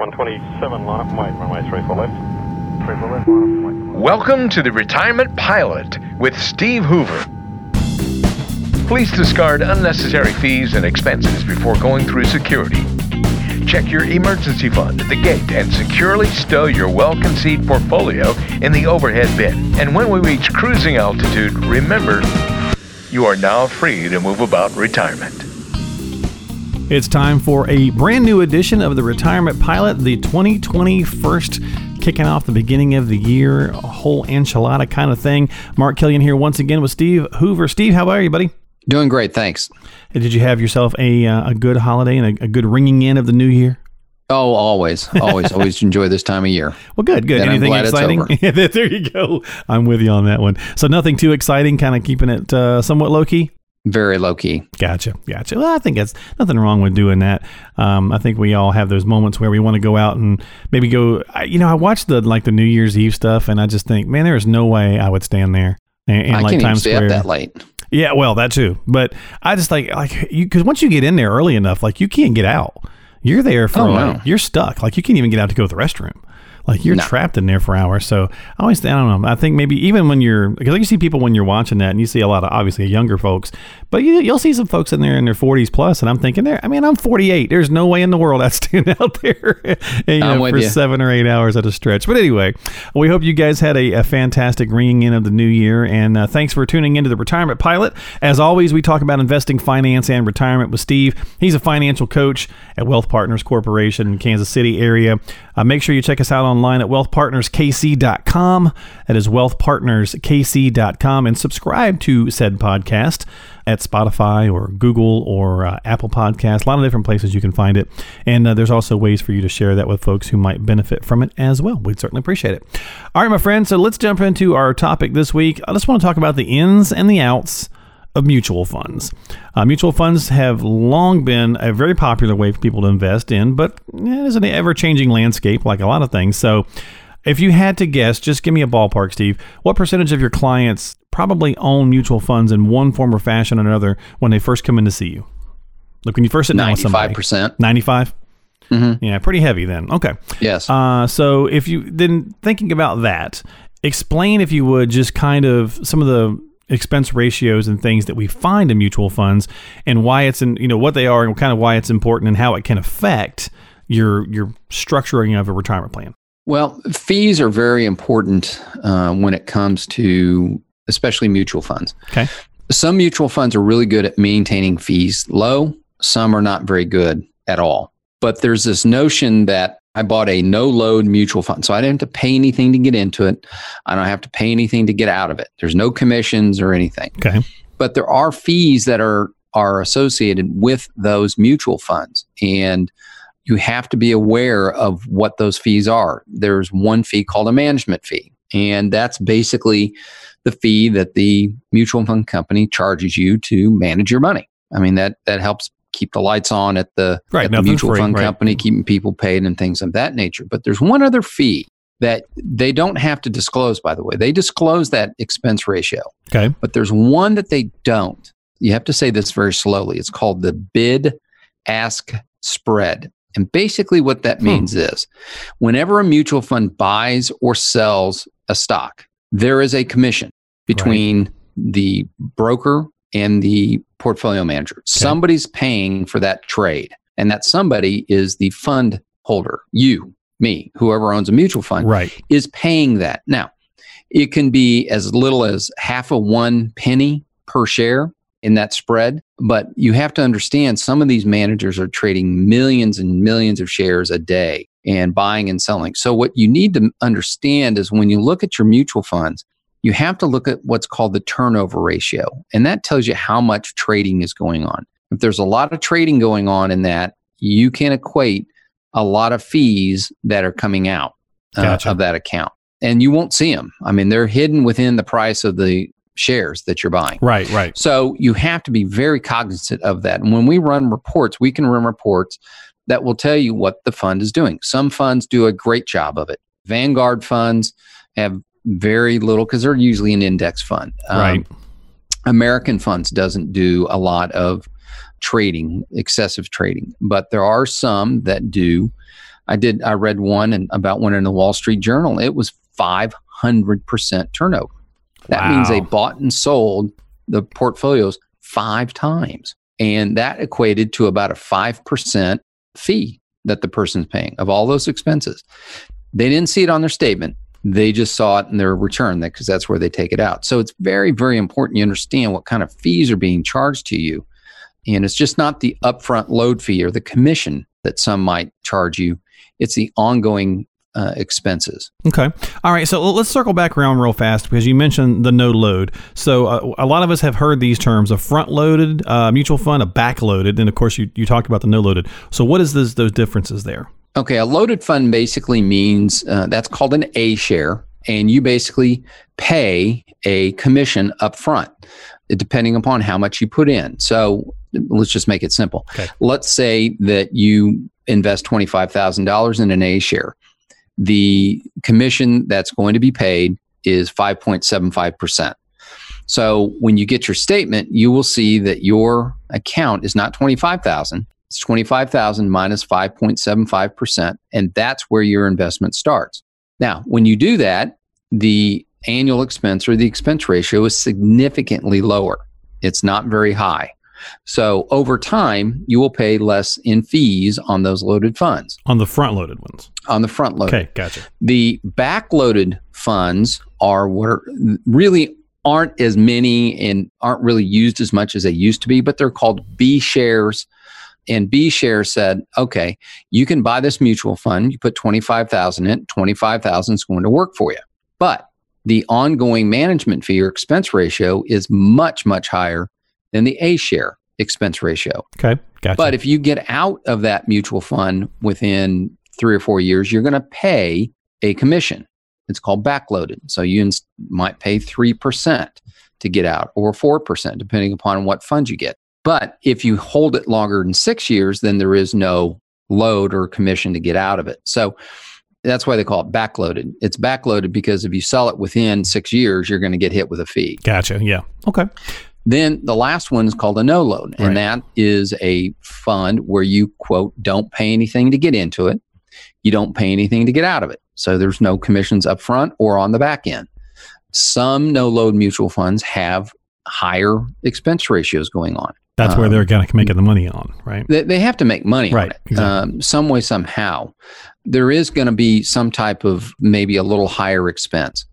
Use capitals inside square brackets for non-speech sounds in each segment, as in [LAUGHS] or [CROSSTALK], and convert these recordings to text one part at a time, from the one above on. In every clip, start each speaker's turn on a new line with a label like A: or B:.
A: 127, line up wait, runway 34 left. 34 left, line up.
B: Welcome to the Retirement Pilot with Steve Hoover. Please discard unnecessary fees and expenses before going through security. Check your emergency fund at the gate and securely stow your well conceived portfolio in the overhead bin. And when we reach cruising altitude, remember you are now free to move about retirement.
C: It's time for a brand new edition of the Retirement Pilot, the 2021st, kicking off the beginning of the year, a whole enchilada kind of thing. Mark Killian here once again with Steve Hoover. Steve, how are you, buddy?
D: Doing great, thanks.
C: Did you have yourself a, uh, a good holiday and a, a good ringing in of the new year?
D: Oh, always, always, [LAUGHS] always enjoy this time of year.
C: Well, good, good. Anything exciting? [LAUGHS] there you go. I'm with you on that one. So nothing too exciting, kind of keeping it uh, somewhat low key.
D: Very low key.
C: Gotcha, gotcha. Well, I think that's nothing wrong with doing that. Um, I think we all have those moments where we want to go out and maybe go. I, you know, I watched the like the New Year's Eve stuff, and I just think, man, there is no way I would stand there and, and
D: I
C: like Times Square.
D: that late.
C: Yeah, well, that too. But I just like like you because once you get in there early enough, like you can't get out. You're there for
D: Oh,
C: like,
D: no.
C: you're stuck. Like you can't even get out to go to the restroom. Like you're
D: No.
C: trapped in there for hours. So I always, I don't know. I think maybe even when you're, because you see people when you're watching that, and you see a lot of obviously younger folks, but you, you'll see some folks in there in their 40s plus, and I'm thinking, there. I mean, I'm 48. There's no way in the world I'd [LAUGHS] stand out there, you know, for
D: you.
C: seven or eight hours at a stretch. But anyway, we hope you guys had a, a fantastic ringing in of the new year, and uh, thanks for tuning into the Retirement Pilot. As always, we talk about investing, finance, and retirement with Steve. He's a financial coach at Wealth Partners Corporation in Kansas City area. Uh, make sure you check us out online at wealthpartnerskc.com. That is wealthpartnerskc.com, and subscribe to said podcast at Spotify or Google or uh, Apple Podcast. A lot of different places you can find it. And uh, there's also ways for you to share that with folks who might benefit from it as well. We'd certainly appreciate it. All right, my friends. So let's jump into our topic this week. I just want to talk about the ins and the outs of mutual funds. Uh, mutual funds have long been a very popular way for people to invest in, but it is an ever changing landscape like a lot of things. So, if you had to guess, just give me a ballpark, Steve. What percentage of your clients probably own mutual funds in one form or fashion or another when they first come in to see you? Look, when you first sit down with somebody,
D: Ninety-five percent.
C: 95? Yeah, pretty heavy then. Okay.
D: Yes.
C: Uh, so if you then thinking about that, explain if you would just kind of some of the expense ratios and things that we find in mutual funds and why it's in you know what they are and kind of why it's important and how it can affect your your structuring of a retirement plan.
D: Well, fees are very important uh, when it comes to especially mutual funds.
C: Okay.
D: Some mutual funds are really good at maintaining fees low, some are not very good at all. But there's this notion that I bought a no load mutual fund. So I didn't have to pay anything to get into it. I don't have to pay anything to get out of it. There's no commissions or anything.
C: Okay.
D: But there are fees that are are associated with those mutual funds. And you have to be aware of what those fees are. There's one fee called a management fee, and that's basically the fee that the mutual fund company charges you to manage your money. I mean that that helps keep the lights on at the,
C: Right,
D: at the mutual
C: free,
D: fund
C: right.
D: company, keeping people paid and things of that nature. But there's one other fee that they don't have to disclose, by the way. They disclose that expense ratio
C: Okay.
D: but there's one that they don't. You have to say this very slowly. It's called the bid ask spread. And basically, what that hmm. means is whenever a mutual fund buys or sells a stock, there is a commission between the broker and the portfolio manager. Somebody's paying for that trade, and that somebody is the fund holder, you, me, whoever owns a mutual fund
C: Right.
D: is paying that. Now, it can be as little as half a one penny per share in that spread, but you have to understand some of these managers are trading millions and millions of shares a day and buying and selling. So, what you need to understand is when you look at your mutual funds, you have to look at what's called the turnover ratio, and that tells you how much trading is going on. If there's a lot of trading going on in that, you can equate a lot of fees that are coming out uh,
C: Gotcha.
D: of that account. And you won't see them. I mean, they're hidden within the price of the shares that you're buying.
C: Right. Right.
D: So you have to be very cognizant of that. And when we run reports, we can run reports that will tell you what the fund is doing. Some funds do a great job of it. Vanguard funds have very little because they're usually an index fund. Um,
C: Right.
D: American funds doesn't do a lot of trading, excessive trading, but there are some that do I did. I read one and about one in the Wall Street Journal. It was 500% turnover. That
C: Wow.
D: means they bought and sold the portfolios five times. And that equated to about a 5% fee that the person's paying of all those expenses. They didn't see it on their statement. They just saw it in their return because that's where they take it out. So it's very, very important you understand what kind of fees are being charged to you. And it's just not the upfront load fee or the commission that some might charge you, it's the ongoing uh, expenses.
C: Okay. All right. So let's circle back around real fast because you mentioned the no load. So uh, a lot of us have heard these terms: a front loaded uh, mutual fund, a back loaded, and of course you, you talked about the no loaded. So what is this, those differences there?
D: Okay, a loaded fund basically means uh, that's called an A share, and you basically pay a commission up front, depending upon how much you put in. So let's just make it simple.
C: Okay.
D: Let's say that you invest $25,000 in an A share. The commission that's going to be paid is 5.75%. So when you get your statement, you will see that your account is not 25,000, it's 25,000 minus 5.75%, and that's where your investment starts. Now, when you do that, the annual expense or the expense ratio is significantly lower. It's not very high. So over time, you will pay less in fees on those loaded funds
C: On the front loaded ones.
D: on the front loaded.
C: Okay. Gotcha.
D: The back loaded funds are what are, really aren't as many and aren't really used as much as they used to be, but they're called B shares. And B share said, okay, you can buy this mutual fund. You put 25,000 in, 25,000 is going to work for you. But the ongoing management fee or expense ratio is much, much higher than the A share expense ratio.
C: Okay. Gotcha.
D: But if you get out of that mutual fund within three or four years, you're going to pay a commission. It's called backloaded. So you ins- might pay 3% to get out or 4%, depending upon what fund you get. But if you hold it longer than six years, then there is no load or commission to get out of it. So that's why they call it backloaded. It's backloaded because if you sell it within six years, you're going to get hit with a fee.
C: gotcha. Yeah. Okay.
D: Then the last one is called a no load, and
C: Right.
D: that is a fund where you quote don't pay anything to get into it, you don't pay anything to get out of it. So there's no commissions up front or on the back end. Some no load mutual funds have higher expense ratios going on.
C: That's where
D: Um,
C: they're going to make the money on, right?
D: They, they have to make money
C: Right,
D: on it,
C: exactly.
D: um, some way, somehow. There is going to be some type of maybe a little higher expense,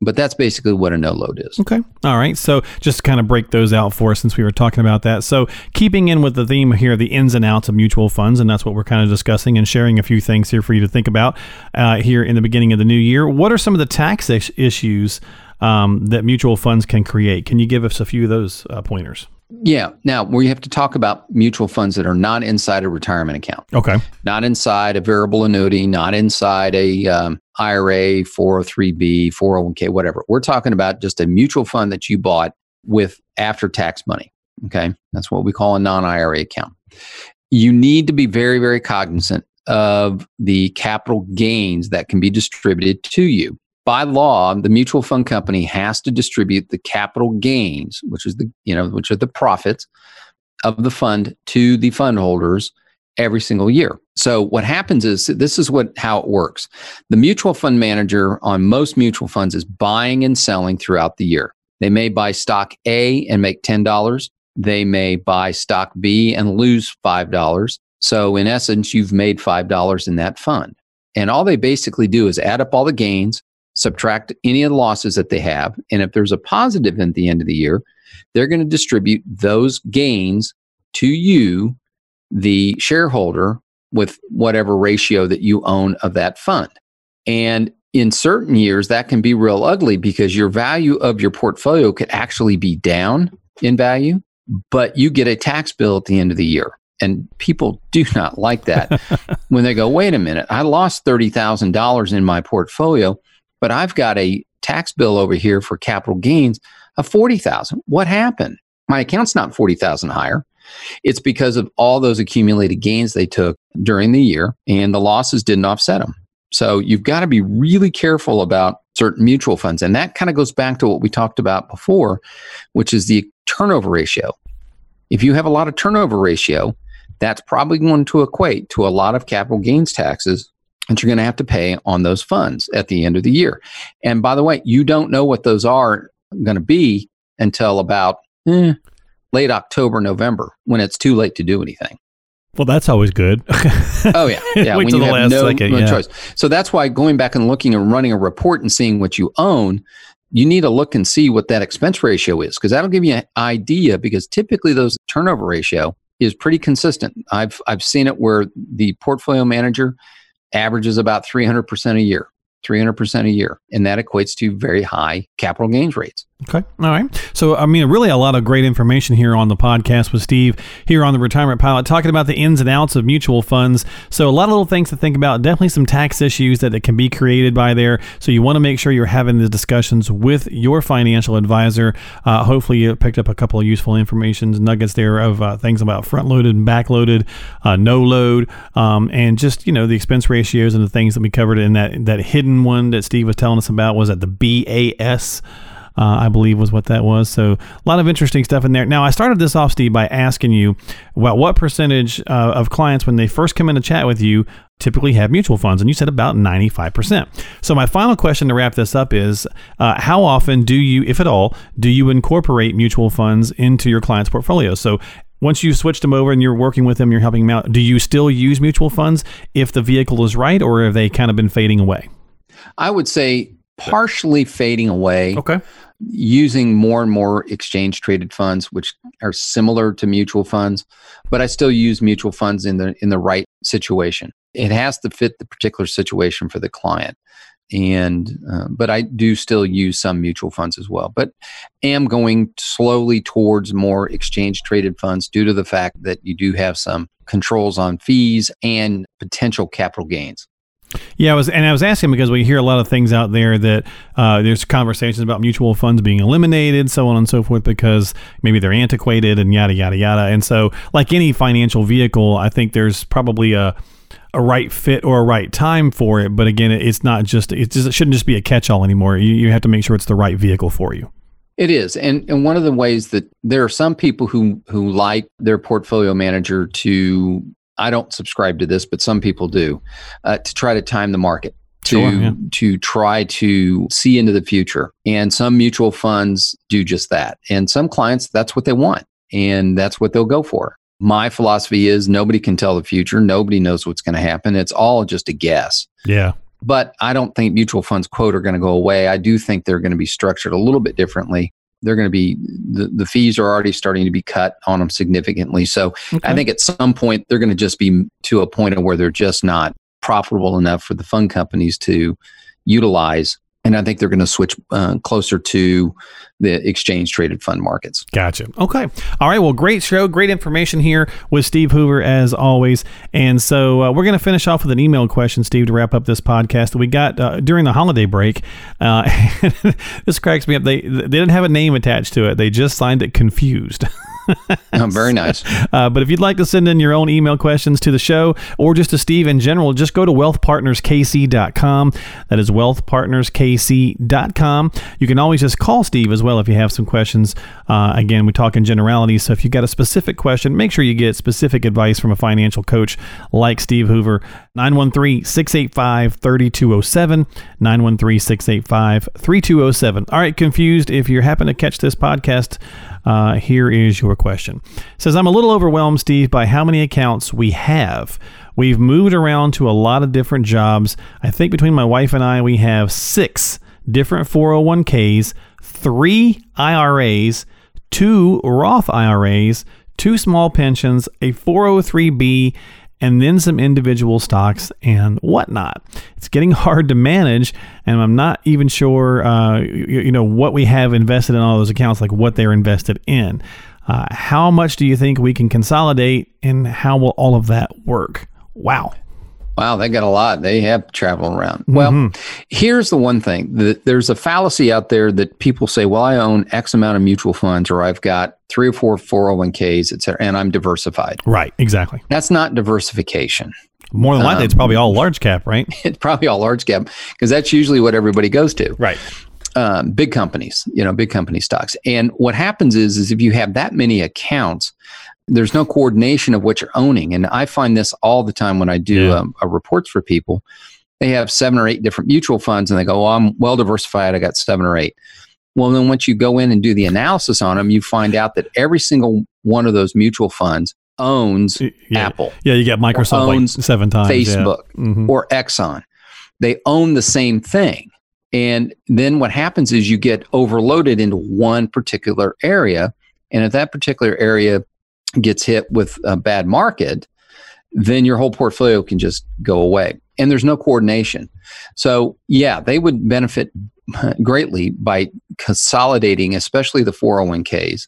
D: but that's basically what a no load is.
C: Okay. All right. So just to kind of break those out for us since we were talking about that. So keeping in with the theme here, the ins and outs of mutual funds, and that's what we're kind of discussing and sharing a few things here for you to think about uh, here in the beginning of the new year. What are some of the tax is- issues um, that mutual funds can create? Can you give us a few of those uh, pointers?
D: Yeah. Now, we have to talk about mutual funds that are not inside a retirement account,
C: Okay.
D: not inside a variable annuity, not inside a um, IRA, 403b, 401k, whatever. We're talking about just a mutual fund that you bought with after tax money. Okay. That's what we call a non IRA account. You need to be very, very cognizant of the capital gains that can be distributed to you. By law, the mutual fund company has to distribute the capital gains, which is the, you know, which are the profits of the fund to the fund holders every single year. So what happens is this is what how it works. The mutual fund manager on most mutual funds is buying and selling throughout the year. They may buy stock A and make $10. They may buy stock B and lose $5. So in essence, you've made $5 in that fund. And all they basically do is add up all the gains, subtract any of the losses that they have, and if there's a positive at the end of the year, they're going to distribute those gains to you the shareholder with whatever ratio that you own of that fund. And in certain years, that can be real ugly because your value of your portfolio could actually be down in value, but you get a tax bill at the end of the year. And people do [LAUGHS] not like that [LAUGHS] when they go, wait a minute, I lost $30,000 in my portfolio, but I've got a tax bill over here for capital gains of 40,000. What happened? My account's not 40,000 higher. It's because of all those accumulated gains they took during the year and the losses didn't offset them. So you've got to be really careful about certain mutual funds. And that kind of goes back to what we talked about before, which is the turnover ratio. If you have a lot of turnover ratio, that's probably going to equate to a lot of capital gains taxes that you're going to have to pay on those funds at the end of the year. And by the way, you don't know what those are going to be until about eh, late October, November, when it's too late to do anything.
C: Well, that's always good. [LAUGHS]
D: oh yeah, [LAUGHS] yeah.
C: Wait
D: when
C: till
D: you
C: the
D: have
C: last
D: no,
C: second,
D: no choice. So that's why going back and looking and running a report and seeing what you own, you need to look and see what that expense ratio is because that'll give you an idea. Because typically those turnover ratio is pretty consistent. I've I've seen it where the portfolio manager averages about three hundred percent a year. 300% a year. And that equates to very high capital gains rates.
C: Okay. All right. So, I mean, really a lot of great information here on the podcast with Steve here on the Retirement Pilot, talking about the ins and outs of mutual funds. So, a lot of little things to think about. Definitely some tax issues that, that can be created by there. So, you want to make sure you're having the discussions with your financial advisor. Uh, hopefully, you picked up a couple of useful information nuggets there of uh, things about front loaded and back loaded, uh, no load, um, and just, you know, the expense ratios and the things that we covered in that, that hidden one that Steve was telling us about was at the BAS uh, I believe was what that was. So a lot of interesting stuff in there. Now I started this off, Steve, by asking you about what percentage uh, of clients when they first come in to chat with you typically have mutual funds, and you said about 95%. So my final question to wrap this up is, uh, how often do you, if at all, do you incorporate mutual funds into your clients' portfolio? So once you've switched them over and you're working with them, you're helping them out, do you still use mutual funds if the vehicle is right, or have they kind of been fading away?
D: I would say partially fading away.
C: Okay.
D: Using more and more exchange traded funds, which are similar to mutual funds, but I still use mutual funds in the in the right situation. It has to fit the particular situation for the client, and uh, but I do still use some mutual funds as well. But am going slowly towards more exchange traded funds due to the fact that you do have some controls on fees and potential capital gains.
C: Yeah, I was, and I was asking because we hear a lot of things out there that uh, there's conversations about mutual funds being eliminated, so on and so forth, because maybe they're antiquated and yada yada yada. And so, like any financial vehicle, I think there's probably a a right fit or a right time for it. But again, it's not just it just it shouldn't just be a catch all anymore. You, you have to make sure it's the right vehicle for you.
D: It is, and and one of the ways that there are some people who who like their portfolio manager to I don't subscribe to this, but some people do, uh, to try to time the market. To,
C: Sure, yeah.
D: to try to see into the future. And some mutual funds do just that. And some clients, that's what they want. And that's what they'll go for. My philosophy is nobody can tell the future. Nobody knows what's going to happen. It's all just a guess.
C: Yeah.
D: But I don't think mutual funds quote are going to go away. I do think they're going to be structured a little bit differently. They're going to be the, the fees are already starting to be cut on them significantly. So I think at some point they're going to just be to a point of where they're just not profitable enough for the fund companies to utilize. And I think they're going to switch uh, closer to the exchange traded fund markets.
C: Gotcha. Okay. All right. Well, great show. Great information here with Steve Hoover, as always. And so uh, we're going to finish off with an email question, Steve, to wrap up this podcast that we got uh, during the holiday break. Uh, [LAUGHS] this cracks me up. They, they didn't have a name attached to it, they just signed it confused. [LAUGHS] [LAUGHS]
D: Oh, very nice.
C: Uh, but if you'd like to send in your own email questions to the show or just to Steve in general, just go to wealthpartnerskc.com. That is wealthpartnerskc.com. You can always just call Steve as well if you have some questions. Uh, again, we talk in generalities. So if you've got a specific question, make sure you get specific advice from a financial coach like Steve Hoover. 913 685 3207. 913 685 3207. All right, confused. If you happen to catch this podcast, uh, here is your question. It says, I'm a little overwhelmed, Steve, by how many accounts we have. We've moved around to a lot of different jobs. I think between my wife and I, we have six different 401ks, three IRAs, two Roth IRAs, two small pensions, a 403b, and then some individual stocks and whatnot. It's getting [LAUGHS] hard to manage, and I'm not even sure, uh, you, you know, what we have invested in all those accounts, like what they're invested in. Uh, how much do you think we can consolidate, and how will all of that work? Wow.
D: Wow, they got a lot. They have traveling around. Well, mm-hmm. here's the one thing that there's a fallacy out there that people say, well, I own X amount of mutual funds or I've got three or four 401ks, et cetera, and I'm diversified.
C: Right, exactly.
D: That's not diversification.
C: More than likely, it's um, probably all large cap, right? [LAUGHS]
D: It's probably all large cap because that's usually what everybody goes to.
C: Right.
D: Um, big companies, you know, big company stocks. And what happens is, is if you have that many accounts, there's no coordination of what you're owning. And I find this all the time when I do
C: Yeah.
D: um, uh, reports for people. they have seven or eight different mutual funds and they go, well, I'm well diversified. I got seven or eight. Well, then once you go in and do the analysis on them, you find out that every single one of those mutual funds owns
C: yeah.
D: Apple.
C: Yeah, you get Microsoft like seven times.
D: Facebook
C: yeah. mm-hmm.
D: or Exxon. They own the same thing. And then what happens is you get overloaded into one particular area. And if that particular area gets hit with a bad market, then your whole portfolio can just go away. And there's no coordination. So, yeah, they would benefit [LAUGHS] greatly by consolidating, especially the 401ks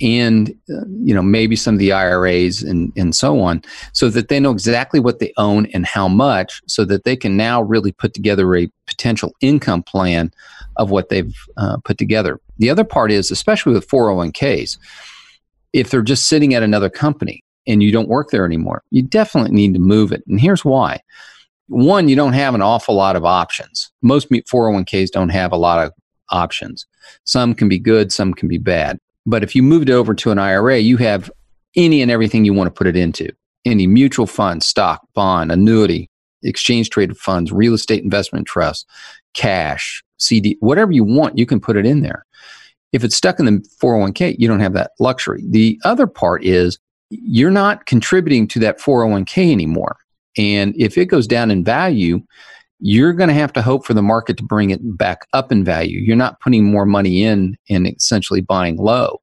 D: and you know maybe some of the IRAs and and so on so that they know exactly what they own and how much so that they can now really put together a potential income plan of what they've uh, put together. The other part is especially with 401ks if they're just sitting at another company and you don't work there anymore you definitely need to move it and here's why one, you don't have an awful lot of options. Most 401ks don't have a lot of options. Some can be good, some can be bad. But if you moved it over to an IRA, you have any and everything you want to put it into any mutual fund, stock, bond, annuity, exchange traded funds, real estate investment trust, cash, CD, whatever you want, you can put it in there. If it's stuck in the 401k, you don't have that luxury. The other part is you're not contributing to that 401k anymore. And if it goes down in value, you're going to have to hope for the market to bring it back up in value. You're not putting more money in and essentially buying low.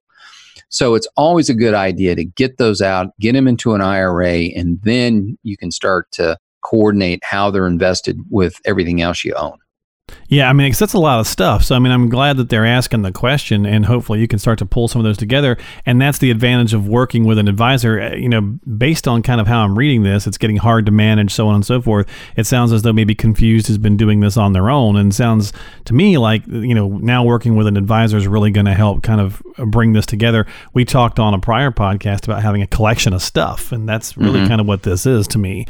D: So it's always a good idea to get those out, get them into an IRA, and then you can start to coordinate how they're invested with everything else you own.
C: Yeah, I mean, that's a lot of stuff. So, I mean, I'm glad that they're asking the question, and hopefully you can start to pull some of those together. And that's the advantage of working with an advisor. Uh, you know, based on kind of how I'm reading this, it's getting hard to manage, so on and so forth. It sounds as though maybe Confused has been doing this on their own, and sounds to me like you know now working with an advisor is really going to help kind of bring this together. We talked on a prior podcast about having a collection of stuff, and that's really mm-hmm. kind of what this is to me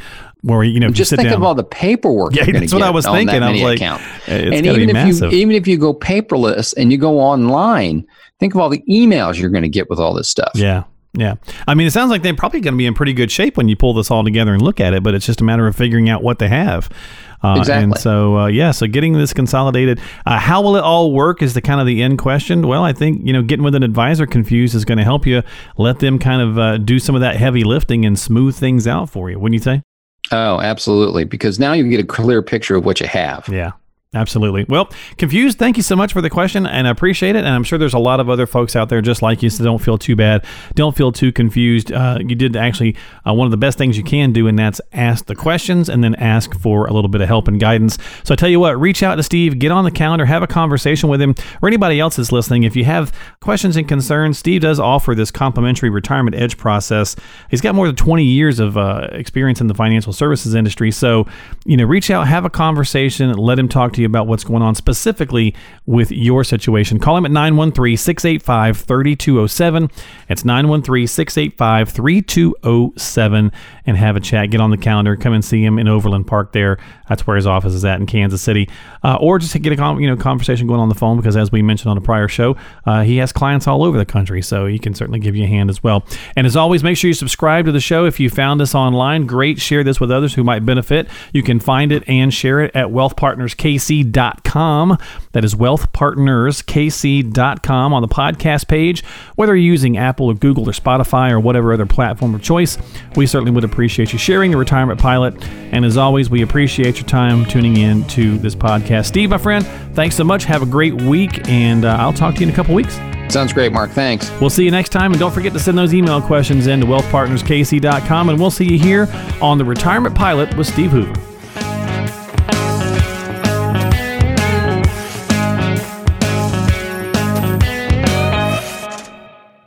C: where you know
D: just think
C: down.
D: of all the paperwork.
C: Yeah, that's what I was thinking. I was like,
D: account. and even if massive. you even if you go paperless and you go online, think of all the emails you're going to get with all this stuff.
C: Yeah. Yeah. I mean, it sounds like they're probably going to be in pretty good shape when you pull this all together and look at it, but it's just a matter of figuring out what they have.
D: Uh, exactly.
C: And so, uh, yeah, so getting this consolidated, uh, how will it all work is the kind of the end question. Well, I think, you know, getting with an advisor confused is going to help you let them kind of uh, do some of that heavy lifting and smooth things out for you. Wouldn't you say?
D: Oh, absolutely. Because now you get a clear picture of what you have.
C: Yeah. Absolutely. Well, confused. Thank you so much for the question, and I appreciate it. And I'm sure there's a lot of other folks out there just like you, so don't feel too bad. Don't feel too confused. Uh, you did actually uh, one of the best things you can do, and that's ask the questions and then ask for a little bit of help and guidance. So I tell you what, reach out to Steve, get on the calendar, have a conversation with him, or anybody else that's listening. If you have questions and concerns, Steve does offer this complimentary retirement edge process. He's got more than 20 years of uh, experience in the financial services industry, so you know, reach out, have a conversation, let him talk to you about what's going on specifically with your situation. Call him at 913 685 3207. It's 913 685 3207 and have a chat. Get on the calendar. Come and see him in Overland Park there. That's where his office is at in Kansas City. Uh, or just get a you know conversation going on the phone because, as we mentioned on a prior show, uh, he has clients all over the country. So he can certainly give you a hand as well. And as always, make sure you subscribe to the show. If you found us online, great. Share this with others who might benefit. You can find it and share it at Wealth Partners KC wealthpartnerskc.com. That is wealthpartnerskc.com on the podcast page. Whether you're using Apple or Google or Spotify or whatever other platform of choice, we certainly would appreciate you sharing the retirement pilot. And as always, we appreciate your time tuning in to this podcast. Steve, my friend, thanks so much. Have a great week, and uh, I'll talk to you in a couple weeks.
D: Sounds great, Mark. Thanks.
C: We'll see you next time. And don't forget to send those email questions in to wealthpartnerskc.com. And we'll see you here on the Retirement Pilot with Steve Hoover.